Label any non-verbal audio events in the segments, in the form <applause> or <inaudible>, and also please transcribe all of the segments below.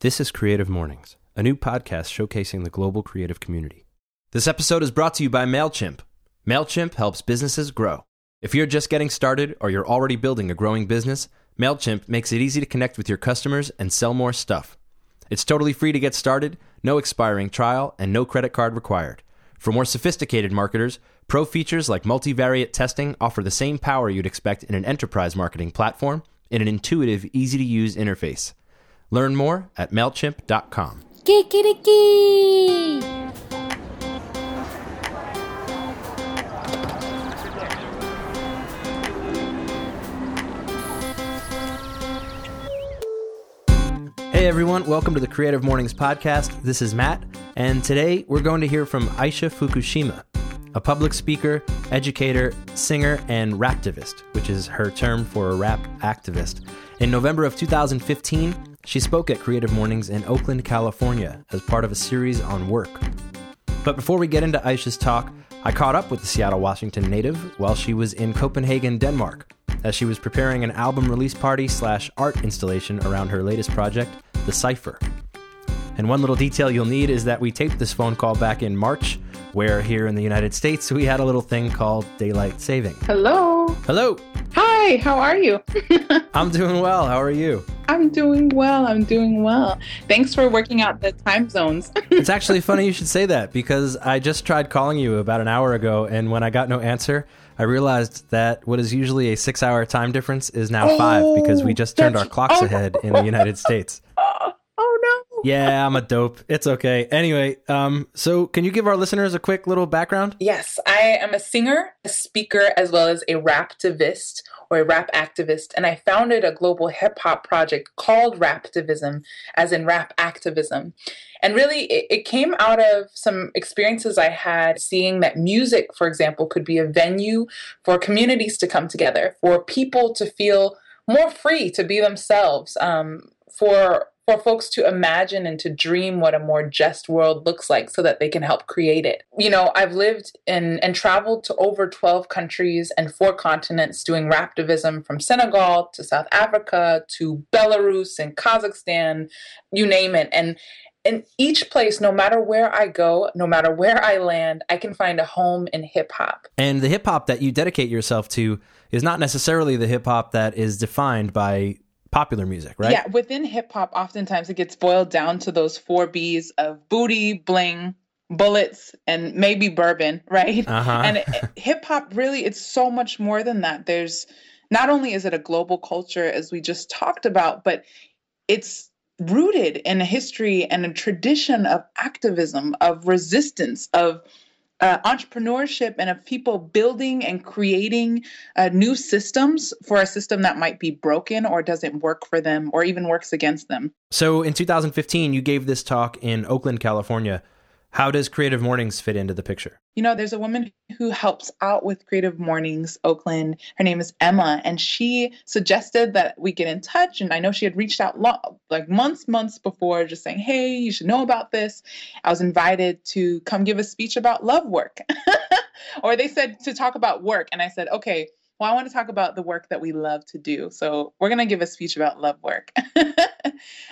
This is Creative Mornings, a new podcast showcasing the global creative community. This episode is brought to you by MailChimp. MailChimp helps businesses grow. If you're just getting started or you're already building a growing business, MailChimp makes it easy to connect with your customers and sell more stuff. It's totally free to get started, no expiring trial, and no credit card required. For more sophisticated marketers, pro features like multivariate testing offer the same power you'd expect in an enterprise marketing platform in an intuitive, easy to use interface. Learn more at MailChimp.com. Kikiriki! Hey everyone, welcome to the Creative Mornings podcast. This is Matt, and today we're going to hear from Aisha Fukushima, a public speaker, educator, singer, and raptivist, which is her term for a rap activist. In November of 2015, she spoke at Creative Mornings in Oakland, California, as part of a series on work. But before we get into Aisha's talk, I caught up with the Seattle, Washington native while she was in Copenhagen, Denmark, as she was preparing an album release party slash art installation around her latest project, The Cipher. And one little detail you'll need is that we taped this phone call back in March, where here in the United States we had a little thing called daylight saving. Hello. Hello, Hi, how are you? <laughs> I'm doing well. How are you? I'm doing well. I'm doing well. Thanks for working out the time zones. <laughs> It's actually funny you should say that because I just tried calling you about an hour ago, and when I got no answer, I realized that what is usually a six hour time difference is now five because we oh, just turned our clocks oh. ahead in the United States. Yeah, I'm a dope. It's okay. Anyway, um, so can you give our listeners a quick little background? Yes, I am a singer, a speaker, as well as a raptivist or a rap activist, and I founded a global hip hop project called Raptivism, as in rap activism. And really, it, it came out of some experiences I had seeing that music, for example, could be a venue for communities to come together, for people to feel more free to be themselves, um, for for folks to imagine and to dream what a more just world looks like so that they can help create it. You know, I've lived in and traveled to over 12 countries and four continents doing raptivism from Senegal to South Africa to Belarus and Kazakhstan, you name it. And in each place, no matter where I go, no matter where I land, I can find a home in hip hop. And the hip hop that you dedicate yourself to is not necessarily the hip hop that is defined by popular music, right? Yeah, within hip hop, oftentimes it gets boiled down to those four B's of booty, bling, bullets, and maybe bourbon, <laughs> right? Uh-huh. And <laughs> hip hop really, it's so much more than that. There's not only is it a global culture, as we just talked about, but it's rooted in a history and a tradition of activism, of resistance, of uh, entrepreneurship and of people building and creating uh, new systems for a system that might be broken or doesn't work for them or even works against them. So in 2015, you gave this talk in Oakland, California. How does Creative Mornings fit into the picture? You know, there's a woman who helps out with Creative Mornings Oakland. Her name is Emma, and she suggested that we get in touch. And I know she had reached out lo- like months, months before, just saying, "Hey, you should know about this." I was invited to come give a speech about love work, <laughs> or they said to talk about work, and I said, "Okay." Well, I want to talk about the work that we love to do. So we're going to give a speech about love work. <laughs>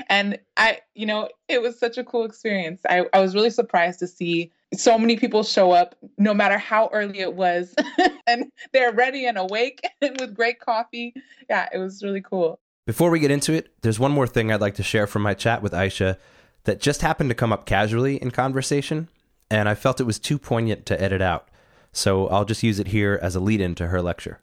and I, you know, it was such a cool experience. I, I was really surprised to see so many people show up, no matter how early it was, <laughs> and they're ready and awake <laughs> and with great coffee. Yeah, it was really cool. Before we get into it, there's one more thing I'd like to share from my chat with Aisha that just happened to come up casually in conversation, and I felt it was too poignant to edit out. So I'll just use it here as a lead in to her lecture.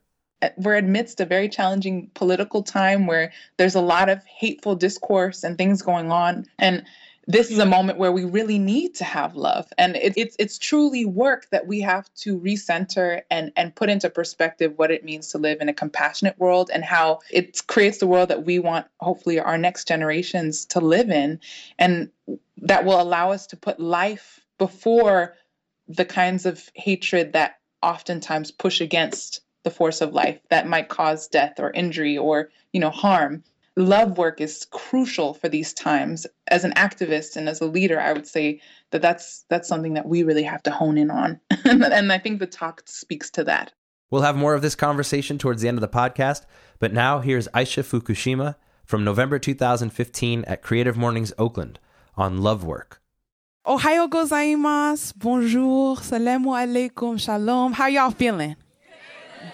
We're amidst a very challenging political time where there's a lot of hateful discourse and things going on. And this is a moment where we really need to have love and it, it's it's truly work that we have to recenter and and put into perspective what it means to live in a compassionate world and how it creates the world that we want hopefully our next generations to live in and that will allow us to put life before the kinds of hatred that oftentimes push against the force of life that might cause death or injury or you know harm love work is crucial for these times as an activist and as a leader i would say that that's that's something that we really have to hone in on <laughs> and i think the talk speaks to that We'll have more of this conversation towards the end of the podcast, but now here's Aisha Fukushima from November 2015 at Creative Mornings Oakland on love work. Ohayo gozaimasu. Bonjour. Salamu alaikum. Shalom. How y'all feeling?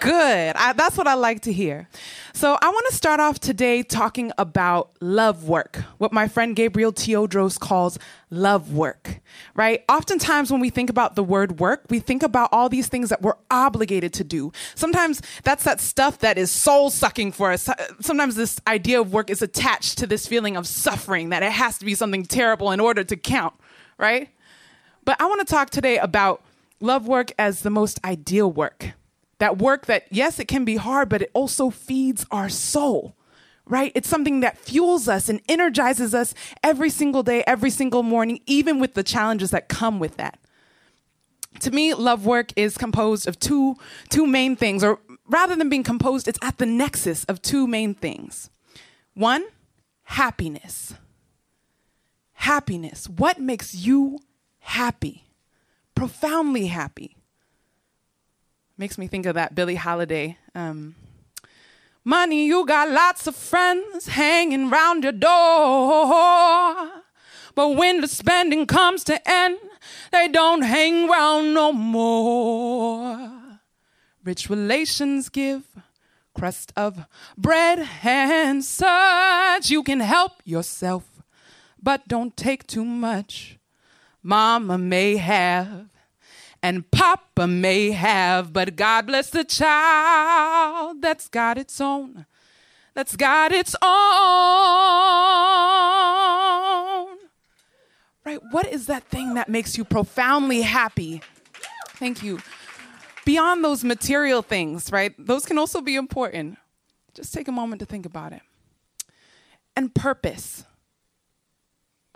Good. I, that's what I like to hear. So, I want to start off today talking about love work, what my friend Gabriel Teodros calls love work, right? Oftentimes, when we think about the word work, we think about all these things that we're obligated to do. Sometimes that's that stuff that is soul sucking for us. Sometimes this idea of work is attached to this feeling of suffering, that it has to be something terrible in order to count, right? But I want to talk today about love work as the most ideal work that work that, yes, it can be hard, but it also feeds our soul, right? It's something that fuels us and energizes us every single day, every single morning, even with the challenges that come with that. To me, love work is composed of two, two main things, or rather than being composed, it's at the nexus of two main things. One, happiness. Happiness. What makes you happy? Profoundly happy. Makes me think of that Billie Holiday. Um, Money, you got lots of friends hanging round your door. But when the spending comes to end, they don't hang round no more. Rich relations give crust of bread and such. You can help yourself, but don't take too much. Mama may have and Papa may have, but God bless the child that's got its own, that's got its own. Right? What is that thing that makes you profoundly happy? Thank you. Beyond those material things, right? Those can also be important. Just take a moment to think about it. And purpose.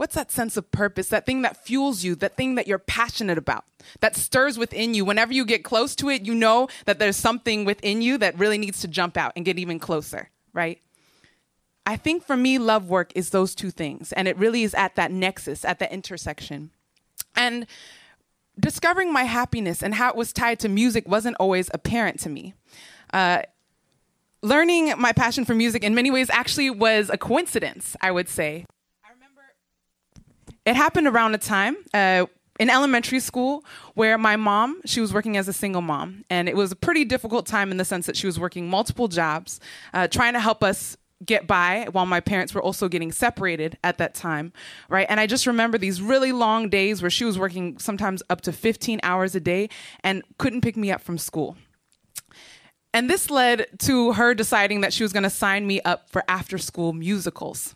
What's that sense of purpose, that thing that fuels you, that thing that you're passionate about, that stirs within you? Whenever you get close to it, you know that there's something within you that really needs to jump out and get even closer, right? I think for me, love work is those two things. And it really is at that nexus, at that intersection. And discovering my happiness and how it was tied to music wasn't always apparent to me. Uh, learning my passion for music in many ways actually was a coincidence, I would say. It happened around a time uh, in elementary school where my mom, she was working as a single mom, and it was a pretty difficult time in the sense that she was working multiple jobs, uh, trying to help us get by while my parents were also getting separated at that time, right? And I just remember these really long days where she was working sometimes up to 15 hours a day and couldn't pick me up from school. And this led to her deciding that she was going to sign me up for after school musicals.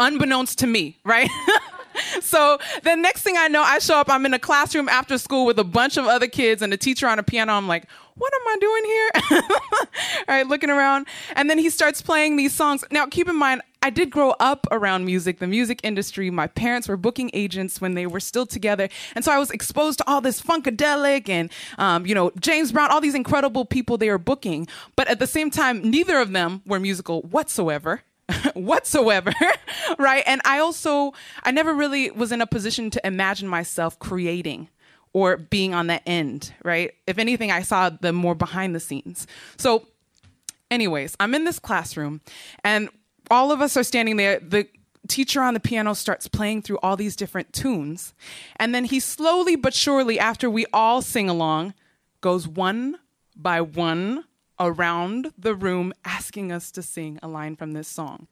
Unbeknownst to me, right? <laughs> <laughs> so the next thing I know, I show up, I'm in a classroom after school with a bunch of other kids and a teacher on a piano. I'm like, what am I doing here? <laughs> All right, looking around. And then he starts playing these songs. Now, keep in mind, I did grow up around music, the music industry. My parents were booking agents when they were still together. And so I was exposed to all this funkadelic and, um, you know, James Brown, all these incredible people they were booking. But at the same time, neither of them were musical whatsoever. <laughs> whatsoever <laughs> right? And i also i never really was in a position to imagine myself creating or being on that end right? If anything i saw the more behind the scenes. So anyways i'm in this classroom and all of us are standing there. The teacher on the piano starts playing through all these different tunes and then he slowly but surely after we all sing along goes one by one around the room asking us to sing a line from this song.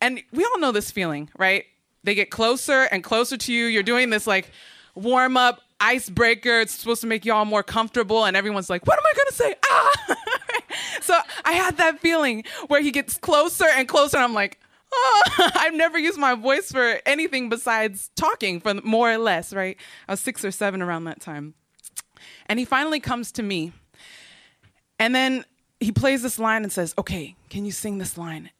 And we all know this feeling, right? They get closer and closer to you. You're doing this like warm up icebreaker. It's supposed to make you all more comfortable. And everyone's like, what am I going to say? Ah! <laughs> so I had that feeling where he gets closer and closer. And I'm like, oh, <laughs> I've never used my voice for anything besides talking for more or less, right? I was six or seven around that time. And he finally comes to me and then he plays this line and says, Okay, can you sing this line?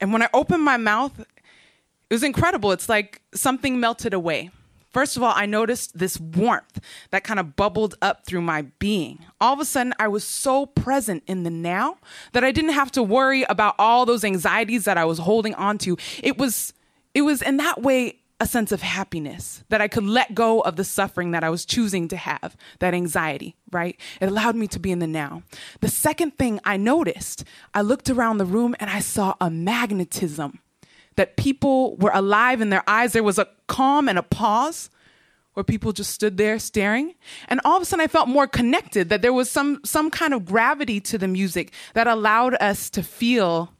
And when I opened my mouth, it was incredible. It's like something melted away. First of all, I noticed this warmth that kind of bubbled up through my being. All of a sudden, I was so present in the now that I didn't have to worry about all those anxieties that I was holding on to. It was it was in that way a sense of happiness, that I could let go of the suffering that I was choosing to have, that anxiety, right? It allowed me to be in the now. The second thing I noticed, I looked around the room and I saw a magnetism that people were alive in their eyes. There was a calm and a pause where people just stood there staring. And all of a sudden I felt more connected, that there was some, some kind of gravity to the music that allowed us to feel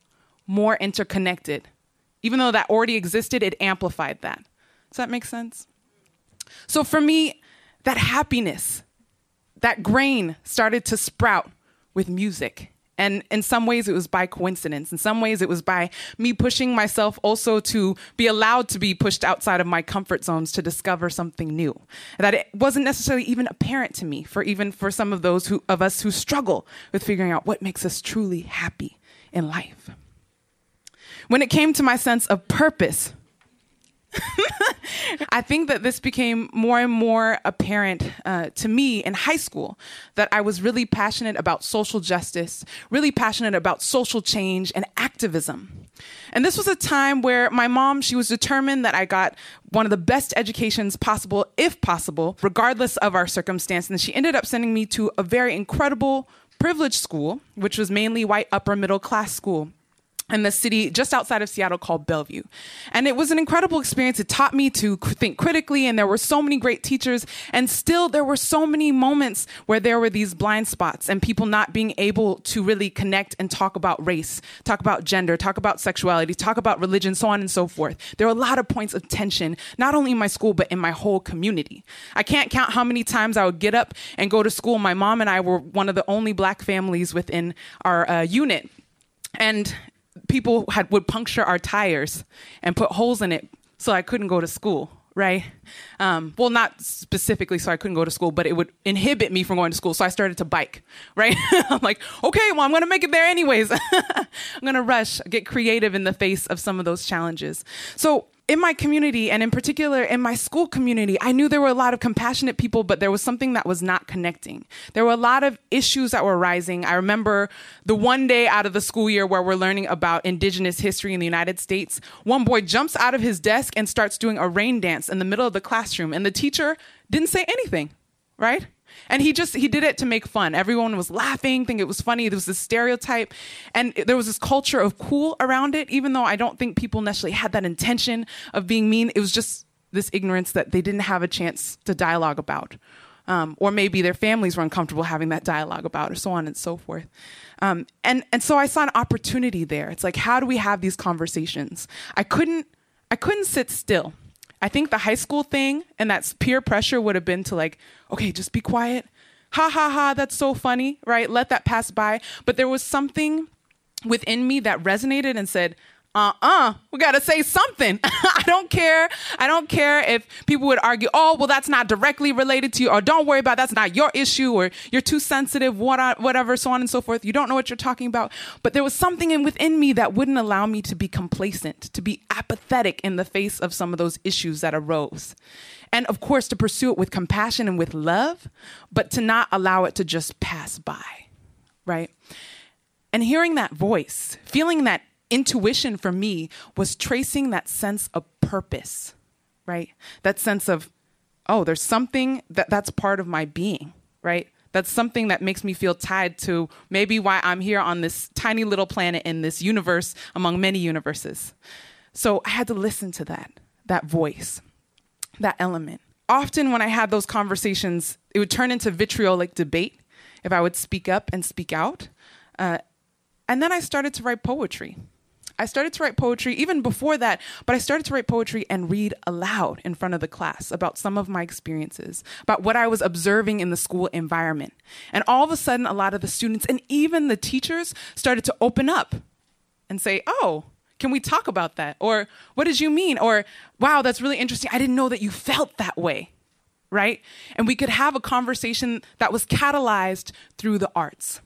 more interconnected. Even though that already existed, it amplified that. Does that make sense? So for me, that happiness, that grain started to sprout with music. And in some ways, it was by coincidence. In some ways, it was by me pushing myself also to be allowed to be pushed outside of my comfort zones to discover something new. That it wasn't necessarily even apparent to me for even for some of those who, of us who struggle with figuring out what makes us truly happy in life. When it came to my sense of purpose, <laughs> I think that this became more and more apparent uh, to me in high school that I was really passionate about social justice, really passionate about social change and activism. And this was a time where my mom, she was determined that I got one of the best educations possible, if possible, regardless of our circumstance. And she ended up sending me to a very incredible, privileged school, which was mainly white upper middle class school in the city just outside of Seattle called Bellevue. And it was an incredible experience. It taught me to think critically, and there were so many great teachers. And still, there were so many moments where there were these blind spots and people not being able to really connect and talk about race, talk about gender, talk about sexuality, talk about religion, so on and so forth. There were a lot of points of tension, not only in my school, but in my whole community. I can't count how many times I would get up and go to school. My mom and I were one of the only black families within our uh, unit. And people had would puncture our tires and put holes in it so I couldn't go to school right? Um, well, not specifically so I couldn't go to school, but it would inhibit me from going to school. So I started to bike, <laughs> right? <laughs> I'm like, okay, well, I'm going to make it there anyways. <laughs> I'm going to rush, get creative in the face of some of those challenges. So in my community and in particular in my school community, I knew there were a lot of compassionate people, but there was something that was not connecting. There were a lot of issues that were rising. I remember the one day out of the school year where we're learning about indigenous history in the United States. One boy jumps out of his desk and starts doing a rain dance in the middle of the classroom, and the teacher didn't say anything, right? And he just he did it to make fun. Everyone was laughing, think it was funny. There was this stereotype, and there was this culture of cool around it. Even though I don't think people necessarily had that intention of being mean, it was just this ignorance that they didn't have a chance to dialogue about, um, or maybe their families were uncomfortable having that dialogue about, or so on and so forth. Um, and and so I saw an opportunity there. It's like, how do we have these conversations? I couldn't I couldn't sit still. I think the high school thing and that peer pressure would have been to like, okay, just be quiet. Ha ha ha, that's so funny, right? Let that pass by. But there was something within me that resonated and said, uh-uh we gotta say something. <laughs> I don't care. I don't care if people would argue oh well that's not directly related to you or don't worry about it, that's not your issue or you're too sensitive whatever so on and so forth. You don't know what you're talking about. But there was something in within me that wouldn't allow me to be complacent to be apathetic in the face of some of those issues that arose. And of course to pursue it with compassion and with love but to not allow it to just pass by right? And hearing that voice feeling that intuition for me was tracing that sense of purpose, right? That sense of, oh, there's something that that's part of my being, right? That's something that makes me feel tied to maybe why I'm here on this tiny little planet in this universe among many universes. So I had to listen to that, that voice, that element. Often when I had those conversations, it would turn into vitriolic debate if I would speak up and speak out. Uh, and then I started to write poetry. I started to write poetry even before that, but I started to write poetry and read aloud in front of the class about some of my experiences, about what I was observing in the school environment. And all of a sudden, a lot of the students and even the teachers started to open up and say, Oh, can we talk about that? Or what did you mean? Or wow, that's really interesting. I didn't know that you felt that way. Right? And we could have a conversation that was catalyzed through the arts.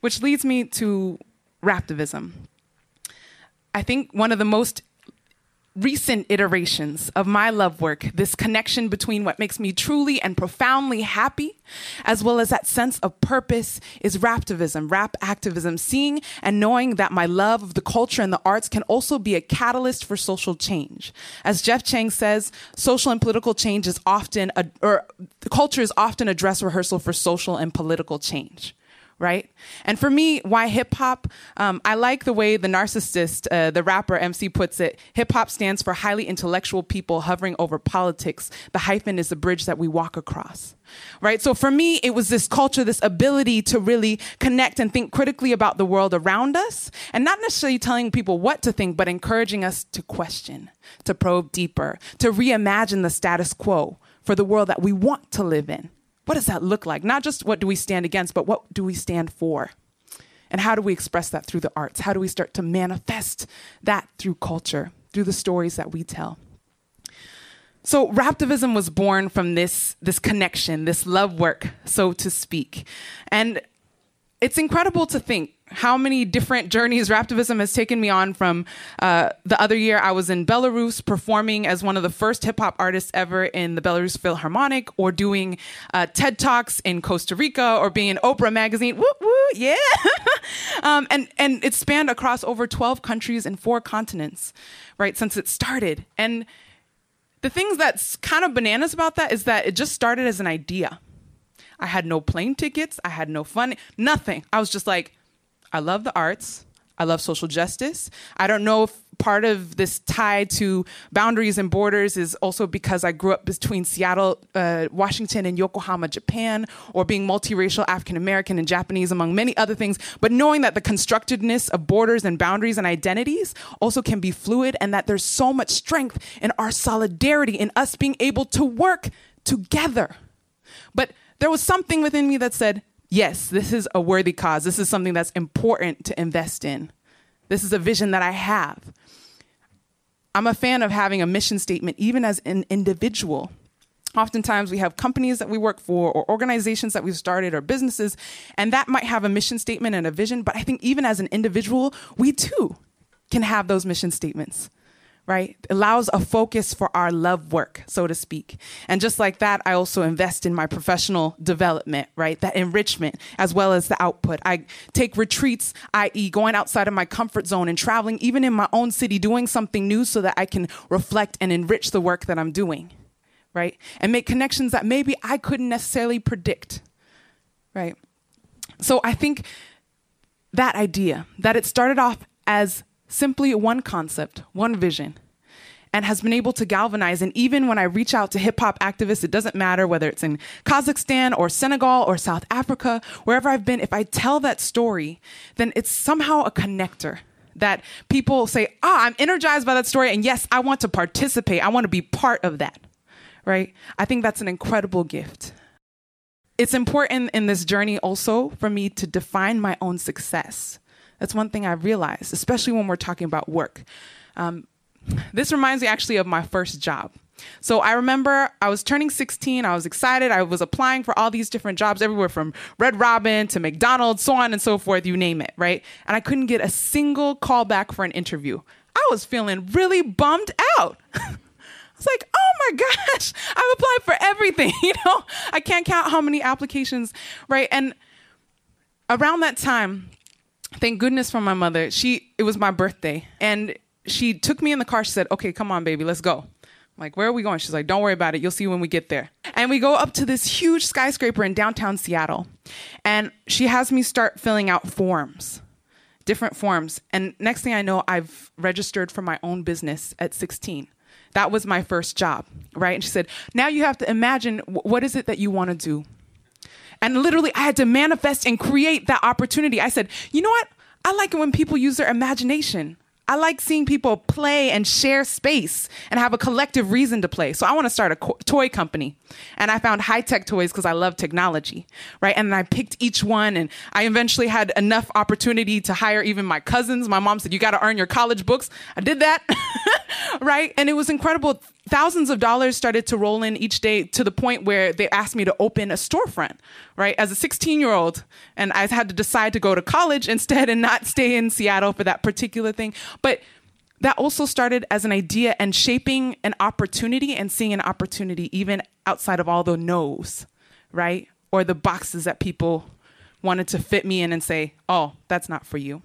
Which leads me to raptivism. I think one of the most recent iterations of my love work, this connection between what makes me truly and profoundly happy, as well as that sense of purpose, is raptivism, rap activism, seeing and knowing that my love of the culture and the arts can also be a catalyst for social change. As Jeff Chang says, social and political change is often, a, or the culture is often a dress rehearsal for social and political change right? And for me, why hip hop? Um, I like the way the Narcicyst, uh, the rapper MC puts it. Hip hop stands for highly intellectual people hovering over politics. The hyphen is the bridge that we walk across. Right? So for me, it was this culture, this ability to really connect and think critically about the world around us, and not necessarily telling people what to think, but encouraging us to question, to probe deeper, to reimagine the status quo for the world that we want to live in what does that look like? Not just what do we stand against, but what do we stand for? And how do we express that through the arts? How do we start to manifest that through culture, through the stories that we tell? So Raptivism was born from this, this connection, this love work, so to speak. And it's incredible to think how many different journeys Raptivism has taken me on from uh, the other year I was in Belarus performing as one of the first hip hop artists ever in the Belarus Philharmonic or doing uh, TED Talks in Costa Rica or being in Oprah magazine. Woo woo, yeah. <laughs> um, and, and it spanned across over 12 countries and four continents, right, since it started. And the things that's kind of bananas about that is that it just started as an idea. I had no plane tickets. I had no fun, nothing. I was just like, I love the arts. I love social justice. I don't know if part of this tie to boundaries and borders is also because I grew up between Seattle, uh, Washington, and Yokohama, Japan, or being multiracial African American and Japanese, among many other things. But knowing that the constructedness of borders and boundaries and identities also can be fluid, and that there's so much strength in our solidarity, in us being able to work together. But there was something within me that said, yes, this is a worthy cause. This is something that's important to invest in. This is a vision that I have. I'm a fan of having a mission statement, even as an individual. Oftentimes, we have companies that we work for, or organizations that we've started, or businesses, and that might have a mission statement and a vision. But I think even as an individual, we too can have those mission statements right? Allows a focus for our love work, so to speak. And just like that, I also invest in my professional development, right? That enrichment as well as the output. I take retreats, i.e., going outside of my comfort zone and traveling even in my own city, doing something new so that I can reflect and enrich the work that I'm doing, right? And make connections that maybe I couldn't necessarily predict, right? So I think that idea that it started off as simply one concept, one vision, and has been able to galvanize. And even when I reach out to hip hop activists, it doesn't matter whether it's in Kazakhstan or Senegal or South Africa, wherever I've been, if I tell that story, then it's somehow a connector that people say, ah, I'm energized by that story. And yes, I want to participate. I want to be part of that. Right? I think that's an incredible gift. It's important in this journey also for me to define my own success. That's one thing I've realized, especially when we're talking about work. Um, this reminds me actually of my first job. So I remember I was turning 16. I was excited. I was applying for all these different jobs, everywhere from Red Robin to McDonald's, so on and so forth, you name it, right? And I couldn't get a single call back for an interview. I was feeling really bummed out. <laughs> I was like, oh my gosh, I've applied for everything. <laughs> You know, I can't count how many applications, right? And around that time, thank goodness for my mother. She it was my birthday and she took me in the car. She said, "Okay, come on, baby, let's go." I'm like, "Where are we going?" She's like, "Don't worry about it. You'll see when we get there." And we go up to this huge skyscraper in downtown Seattle. And she has me start filling out forms. Different forms. And next thing I know, I've registered for my own business at 16. That was my first job, right? And she said, "Now you have to imagine what is it that you want to do?" And literally, I had to manifest and create that opportunity. I said, you know what? I like it when people use their imagination. I like seeing people play and share space and have a collective reason to play. So I want to start a co- toy company. And I found high tech toys because I love technology, right? And I picked each one and I eventually had enough opportunity to hire even my cousins. My mom said, You got to earn your college books. I did that, <laughs> right? And it was incredible thousands of dollars started to roll in each day to the point where they asked me to open a storefront, right? As a 16 year old. And I had to decide to go to college instead and not stay in Seattle for that particular thing. But that also started as an idea and shaping an opportunity and seeing an opportunity even outside of all the no's, right? Or the boxes that people wanted to fit me in and say, oh, that's not for you.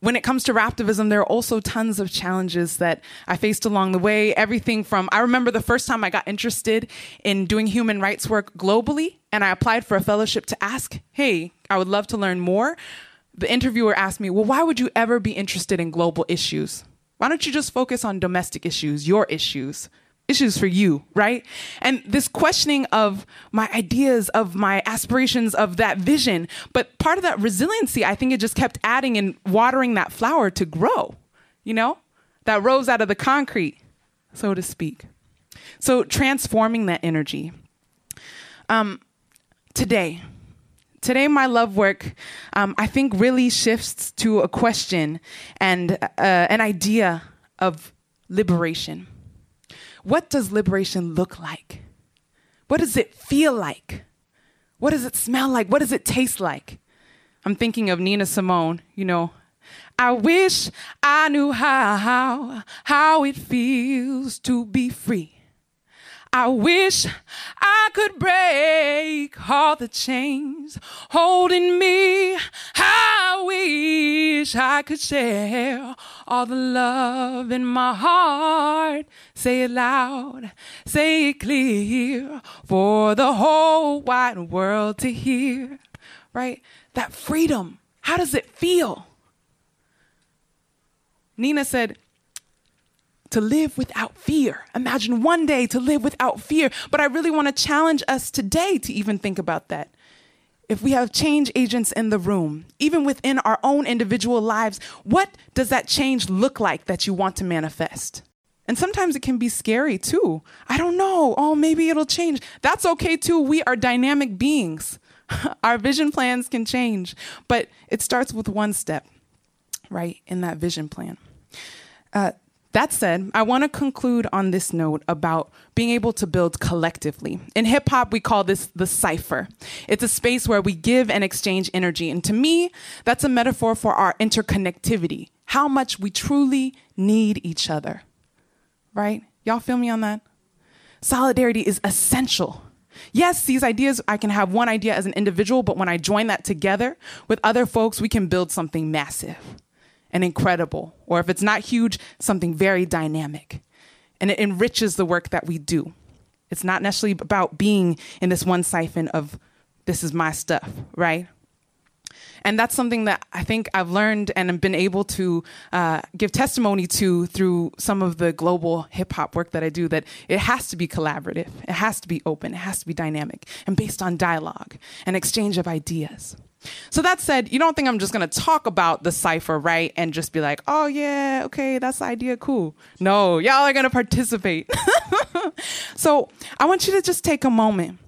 When it comes to raptivism, there are also tons of challenges that I faced along the way. Everything from, I remember the first time I got interested in doing human rights work globally, and I applied for a fellowship to ask, hey, I would love to learn more. The interviewer asked me, well, why would you ever be interested in global issues? Why don't you just focus on domestic issues, your issues? Issues for you, right? And this questioning of my ideas, of my aspirations, of that vision. But part of that resiliency, I think it just kept adding and watering that flower to grow, you know, that rose out of the concrete, so to speak. So transforming that energy. Um, today, today my love work um, i think really shifts to a question and uh, an idea of liberation what does liberation look like? What does it feel like? What does it smell like? What does it taste like? I'm thinking of Nina Simone, you know. I wish I knew how, how it feels to be free. I wish I could break all the chains holding me. I wish I could share all the love in my heart. Say it loud, say it clear for the whole wide world to hear. Right? That freedom. How does it feel? Nina said, to live without fear. Imagine one day to live without fear. But I really want to challenge us today to even think about that. If we have change agents in the room, even within our own individual lives, what does that change look like that you want to manifest? And sometimes it can be scary too. I don't know. Oh, maybe it'll change. That's okay too. We are dynamic beings. <laughs> our vision plans can change, but it starts with one step, right, in that vision plan. Uh, that said, I want to conclude on this note about being able to build collectively. In hip hop, we call this the cipher. It's a space where we give and exchange energy. And to me, that's a metaphor for our interconnectivity, how much we truly need each other. Right? Y'all feel me on that? Solidarity is essential. Yes, these ideas, I can have one idea as an individual, but when I join that together with other folks, we can build something massive and incredible, or if it's not huge, something very dynamic. And it enriches the work that we do. It's not necessarily about being in this one siphon of this is my stuff, right? And that's something that I think I've learned and have been able to uh, give testimony to through some of the global hip hop work that I do. That it has to be collaborative, it has to be open, it has to be dynamic, and based on dialogue and exchange of ideas. So that said, you don't think I'm just going to talk about the cipher, right? And just be like, oh, yeah, okay, that's the idea, cool. No, y'all are going to participate. so I want you to just take a moment.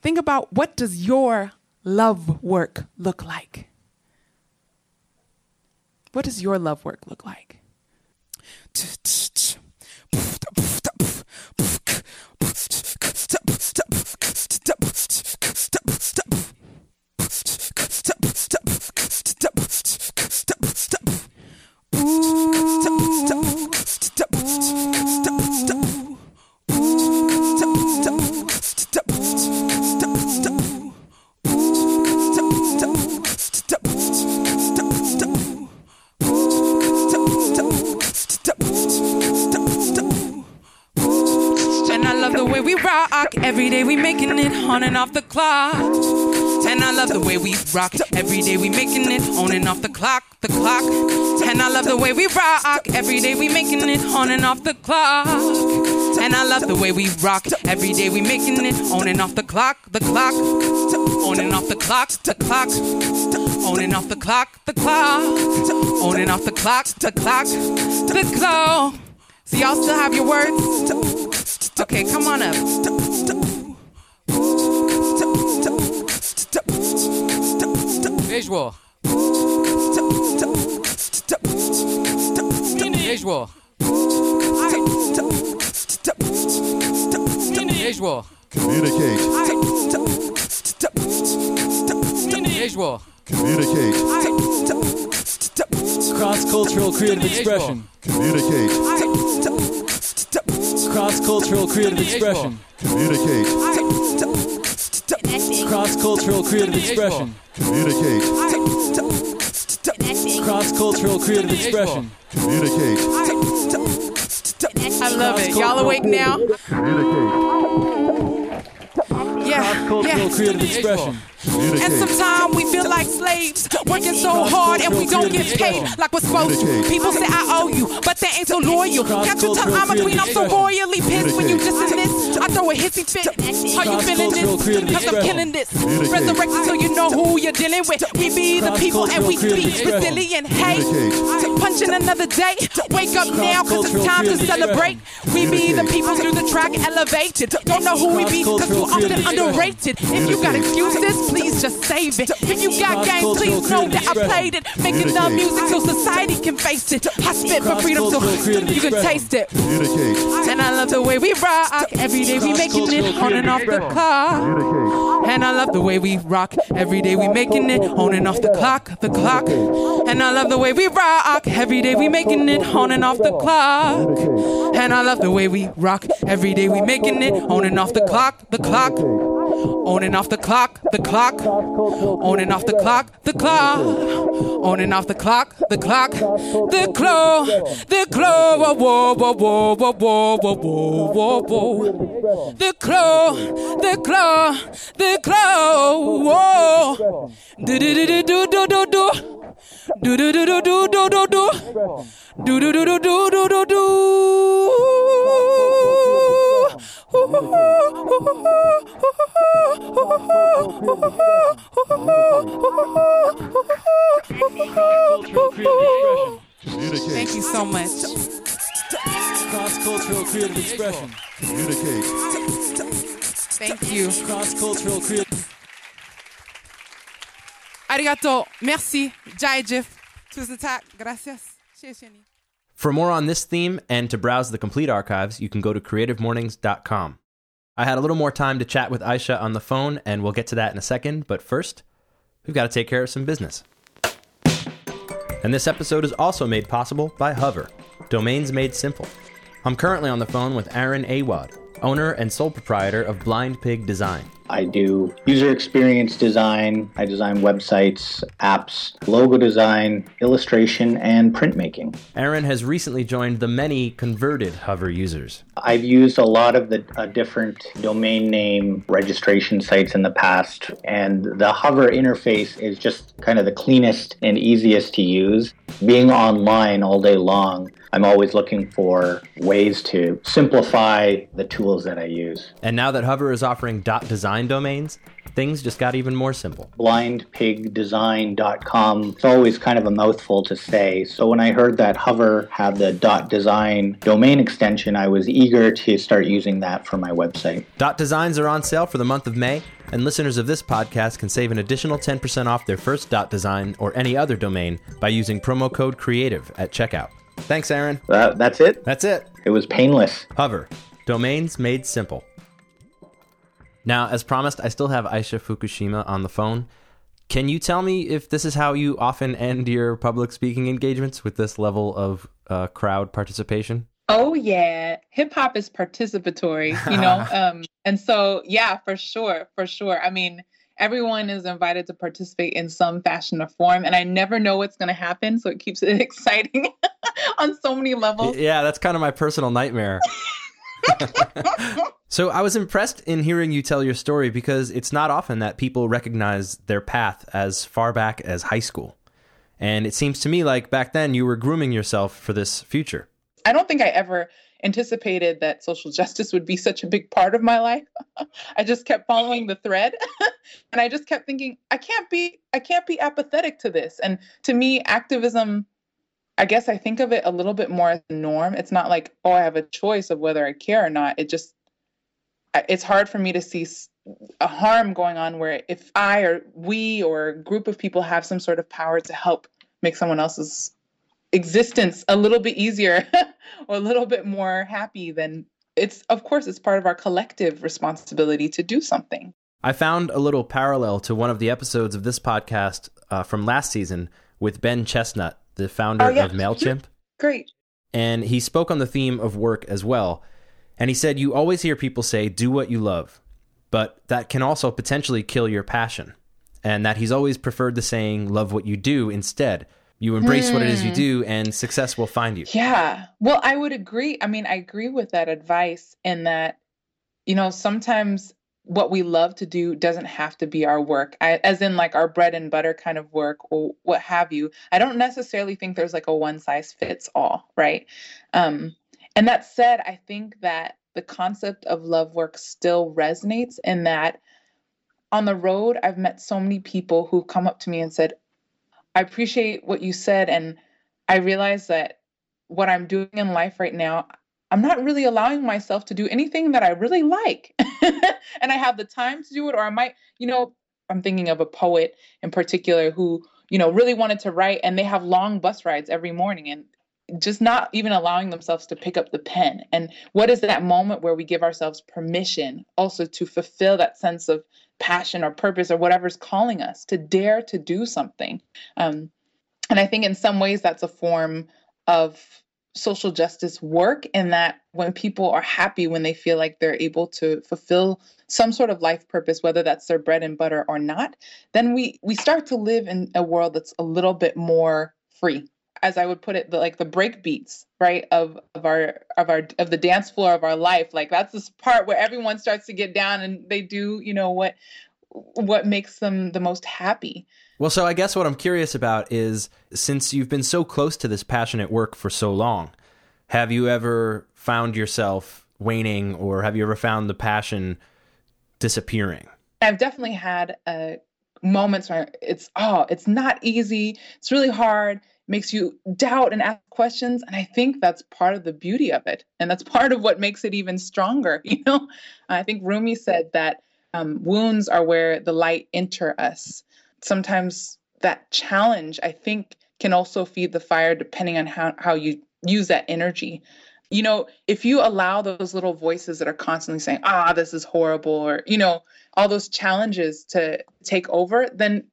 Think about what does your love work look like? What does your love work look like? Rock. Every day we making it on and off the clock, the clock. And I love the way we rock. Every day we making it on and off the clock. And I love the way we rock. Every day we making it on and off the clock, the clock. On and off the clock, the clock. On and off the clock, the clock. On and off the clock, the clock, the clock. So y'all still have your words? Okay, come on up. Visual. Visual. Réjoie. Communicate. Visual. Communicate. Cross-cultural creative expression. Communicate. Cross-cultural creative expression. Communicate. Cross-cultural creative expression. Communicate. Cross cultural creative expression. Communicate. I love it. Y'all awake now? Communicate. Yeah. Cross-cultural Yeah. creative expression. And sometimes we feel like slaves, working so hard and we don't get paid like we're supposed to. People say I owe you, but they ain't so loyal. Got you till I'm a queen, I'm so royally pissed when you dismiss. I throw a hissy fit. How you feeling this? Cause I'm killing this. Resurrect until you know who you're dealing with. We be the people and we be resilient. Hey, punching another day. Wake up now cause it's time to celebrate. We be the people through the track elevated. Don't know who we be cause we're often underrated. If you got excuses, please just save it. If you got game, please know that I played it. Making the music so society can face it. I spit for freedom so you can taste it. And I love the way we rock. Every day we making it on and off the clock. And I love the way we rock. Every day we making it on and off the clock, the clock. And I love the way we rock. Every day we making it on and off the clock. And I love the way we rock. Every day we making it on and off the clock, the clock. On and off the clock, the clock. On and off the clock, the clock. On and off the clock, the clock. The clock, the clock. Whoa, whoa, whoa, whoa, whoa, whoa, whoa, whoa, whoa. The clock, the clock, the clock. Whoa. Do do do do do do do do. Do do do do do do do do. Do do do do do do do do. Thank you so much. Cross cultural creative expression. Communicate. Thank you. Cross cultural creative. Arigato. Merci. Jai. Tusen. Gracias. For more on this theme and to browse the complete archives, you can go to creativemornings.com. I had a little more time to chat with Aisha on the phone, and we'll get to that in a second, but first, we've got to take care of some business. And this episode is also made possible by Hover, domains made simple. I'm currently on the phone with Aaron Awad, owner and sole proprietor of Blind Pig Design. I do user experience design. I design websites, apps, logo design, illustration, and printmaking. Aaron has recently joined the many converted Hover users. I've used a lot of the uh, different domain name registration sites in the past, and the Hover interface is just kind of the cleanest and easiest to use. Being online all day long, I'm always looking for ways to simplify the tools that I use. And now that Hover is offering dot .design domains, things just got even more simple. blindpigdesign.com. It's always kind of a mouthful to say. So when I heard that Hover had the dot .design domain extension, I was eager to start using that for my website. Dot designs are on sale for the month of May, and listeners of this podcast can save an additional 10% off their first dot design or any other domain by using promo code CREATIVE at checkout. Thanks, Aaron. That, that's it. That's it. It was painless. Hover. Domains made simple. Now, as promised, I still have Aisha Fukushima on the phone. Can you tell me if this is how you often end your public speaking engagements with this level of uh, crowd participation? Oh yeah, hip hop is participatory, you know. <laughs> um, and so yeah, for sure, for sure. I mean, everyone is invited to participate in some fashion or form, and I never know what's going to happen, so it keeps it <laughs> exciting <laughs> on so many levels. Yeah, that's kind of my personal nightmare. <laughs> so I was impressed in hearing you tell your story because it's not often that people recognize their path as far back as high school. And it seems to me like back then you were grooming yourself for this future. I don't think I ever anticipated that social justice would be such a big part of my life. <laughs> I just kept following the thread <laughs> and I just kept thinking I can't be I can't be apathetic to this. And to me activism I guess I think of it a little bit more as a norm. It's not like oh I have a choice of whether I care or not. It just it's hard for me to see a harm going on where if I or we or a group of people have some sort of power to help make someone else's existence a little bit easier <laughs> or a little bit more happy then it's of course it's part of our collective responsibility to do something I found a little parallel to one of the episodes of this podcast uh, from last season with Ben Chestnut, the founder Oh, yeah. of MailChimp. <laughs> Great. and he spoke on the theme of work as well. And he said, You always hear people say, do what you love, but that can also potentially kill your passion. And that he's always preferred the saying, love what you do instead. You embrace what it is you do, and success will find you. Yeah. Well, I would agree. I mean, I agree with that advice in that, you know, sometimes what we love to do doesn't have to be our work, I, as in like our bread and butter kind of work or what have you. I don't necessarily think there's like a one size fits all, right? Um, and that said, I think that the concept of love work still resonates in that on the road, I've met so many people who've come up to me and said, I appreciate what you said. And I realize that what I'm doing in life right now, I'm not really allowing myself to do anything that I really like. <laughs> and I have the time to do it, or I might, you know, I'm thinking of a poet in particular who, you know, really wanted to write and they have long bus rides every morning and just not even allowing themselves to pick up the pen. And what is that moment where we give ourselves permission also to fulfill that sense of passion or purpose or whatever's calling us to dare to do something? Um, and I think in some ways that's a form of social justice work in that when people are happy when they feel like they're able to fulfill some sort of life purpose whether that's their bread and butter or not then we we start to live in a world that's a little bit more free as i would put it the, like the break beats right of of our of our of the dance floor of our life like that's this part where everyone starts to get down and they do you know what what makes them the most happy Well, so I guess what I'm curious about is since you've been so close to this passionate work for so long, have you ever found yourself waning or have you ever found the passion disappearing? I've definitely had uh, moments where it's oh, it's not easy. It's really hard. Makes you doubt and ask questions, and I think that's part of the beauty of it, and that's part of what makes it even stronger. <laughs> You know, I think Rumi said that um, wounds are where the light enter us. Sometimes that challenge, I think, can also feed the fire, depending on how how you use that energy you know, if you allow those little voices that are constantly saying, ah, this is horrible, or, you know, all those challenges to take over, then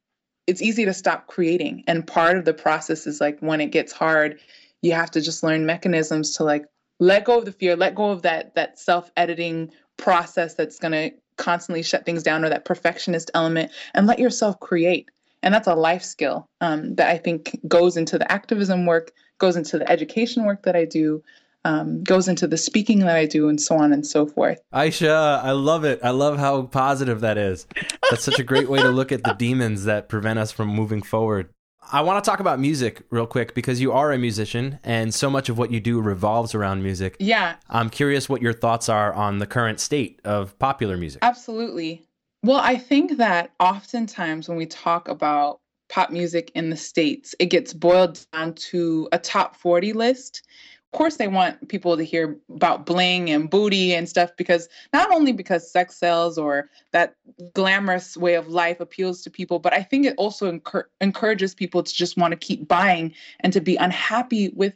it's easy to stop creating. And part of the process is like when it gets hard, you have to just learn mechanisms to like let go of the fear, let go of that that self-editing process that's gonna constantly shut things down or that perfectionist element and let yourself create. And that's a life skill um, that I think goes into the activism work, goes into the education work that I do, um, goes into the speaking that I do, and so on and so forth. Aisha, I love it. I love how positive that is. That's such a great way to look at the demons that prevent us from moving forward. I want to talk about music real quick because you are a musician and so much of what you do revolves around music. Yeah, I'm curious what your thoughts are on the current state of popular music. absolutely. Well, I think that oftentimes when we talk about pop music in the States, it gets boiled down to a top 40 list. Of course, they want people to hear about bling and booty and stuff because not only because sex sells or that glamorous way of life appeals to people, but I think it also encour- encourages people to just want to keep buying and to be unhappy with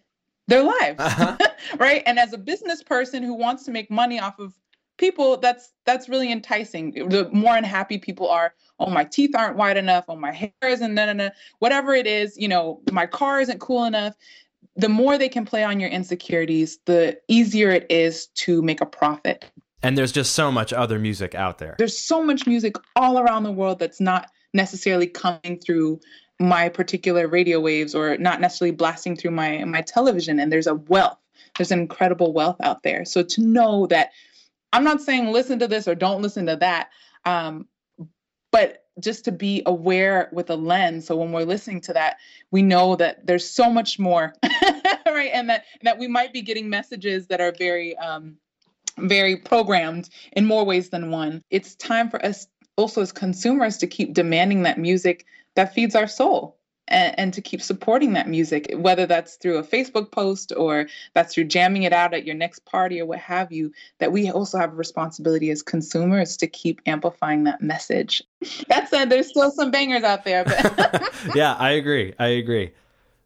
their lives. Uh-huh. <laughs> right? And as a business person who wants to make money off of people, that's that's really enticing. The more unhappy people are, oh my teeth aren't white enough, oh my hair isn't na na na, whatever it is, you know, my car isn't cool enough. The more they can play on your insecurities, the easier it is to make a profit. And there's just so much other music out there. There's so much music all around the world that's not necessarily coming through my particular radio waves or not necessarily blasting through my my television and there's a wealth there's an incredible wealth out there so to know that i'm not saying listen to this or don't listen to that um, but just to be aware with a lens. So when we're listening to that we know that there's so much more <laughs> right? And that that we might be getting messages that are very um, very programmed in more ways than one. It's time for us also as consumers to keep demanding that music that feeds our soul and, and, to keep supporting that music, whether that's through a Facebook post or that's through jamming it out at your next party or what have you, that we also have a responsibility as consumers to keep amplifying that message. <laughs> That said, there's still some bangers out there. But <laughs> yeah, I agree. I agree.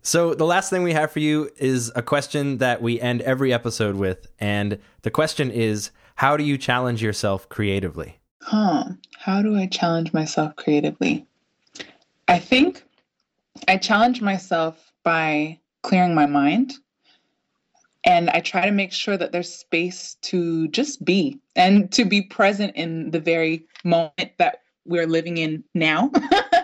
So, the last thing we have for you is a question that we end every episode with. And the question is How do you challenge yourself creatively? Huh. How do I challenge myself creatively? I think I challenge myself by clearing my mind. And I try to make sure that there's space to just be and to be present in the very moment that we're living in now.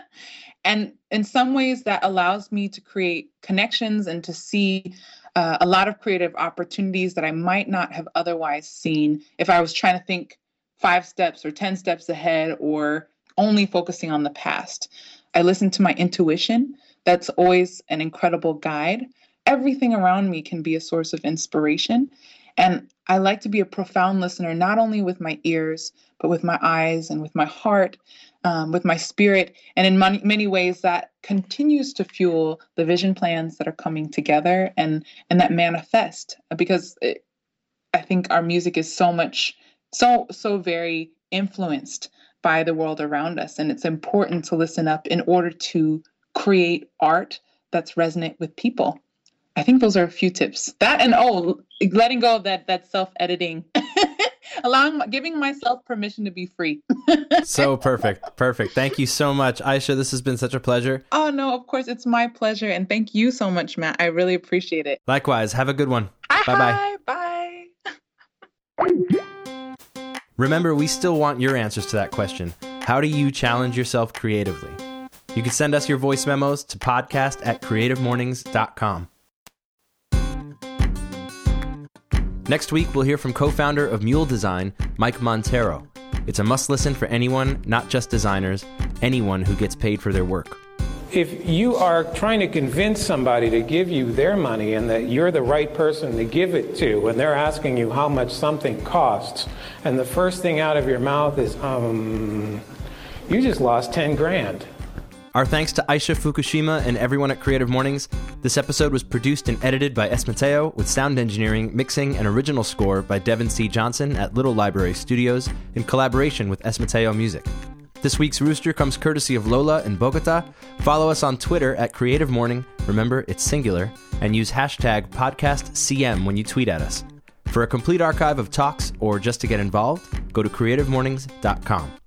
<laughs> and in some ways, that allows me to create connections and to see uh, a lot of creative opportunities that I might not have otherwise seen if I was trying to think five steps or 10 steps ahead or only focusing on the past. I listen to my intuition. That's always an incredible guide. Everything around me can be a source of inspiration. And I like to be a profound listener, not only with my ears, but with my eyes and with my heart, um, with my spirit. And in many, many ways, that continues to fuel the vision plans that are coming together and, and that manifest. Because it, I think our music is so much, so, so very influenced by the world around us. And it's important to listen up in order to create art that's resonant with people. I think those are a few tips. That and oh, letting go of that that self editing, <laughs> allowing giving myself permission to be free. <laughs> so perfect, perfect. Thank you so much, Aisha. This has been such a pleasure. Oh no, of course it's my pleasure, and thank you so much, Matt. I really appreciate it. Likewise. Have a good one. Bye Bye-bye. bye. Bye. <laughs> Remember, we still want your answers to that question. How do you challenge yourself creatively? You can send us your voice memos to podcast at creativemornings.com. Next week, we'll hear from co founder of Mule Design, Mike Monteiro. It's a must listen for anyone, not just designers, anyone who gets paid for their work. If you are trying to convince somebody to give you their money and that you're the right person to give it to, and they're asking you how much something costs, and the first thing out of your mouth is, um, you just lost 10 grand. Our thanks to Aisha Fukushima and everyone at Creative Mornings. This episode was produced and edited by S. Mateo, with sound engineering, mixing, and original score by Devin C. Johnson at Little Library Studios in collaboration with S. Mateo Music. This week's Rooster comes courtesy of Lola in Bogota. Follow us on Twitter at Creative Morning. Remember, it's singular. And use hashtag PodcastCM when you tweet at us. For a complete archive of talks or just to get involved, go to creativemornings.com.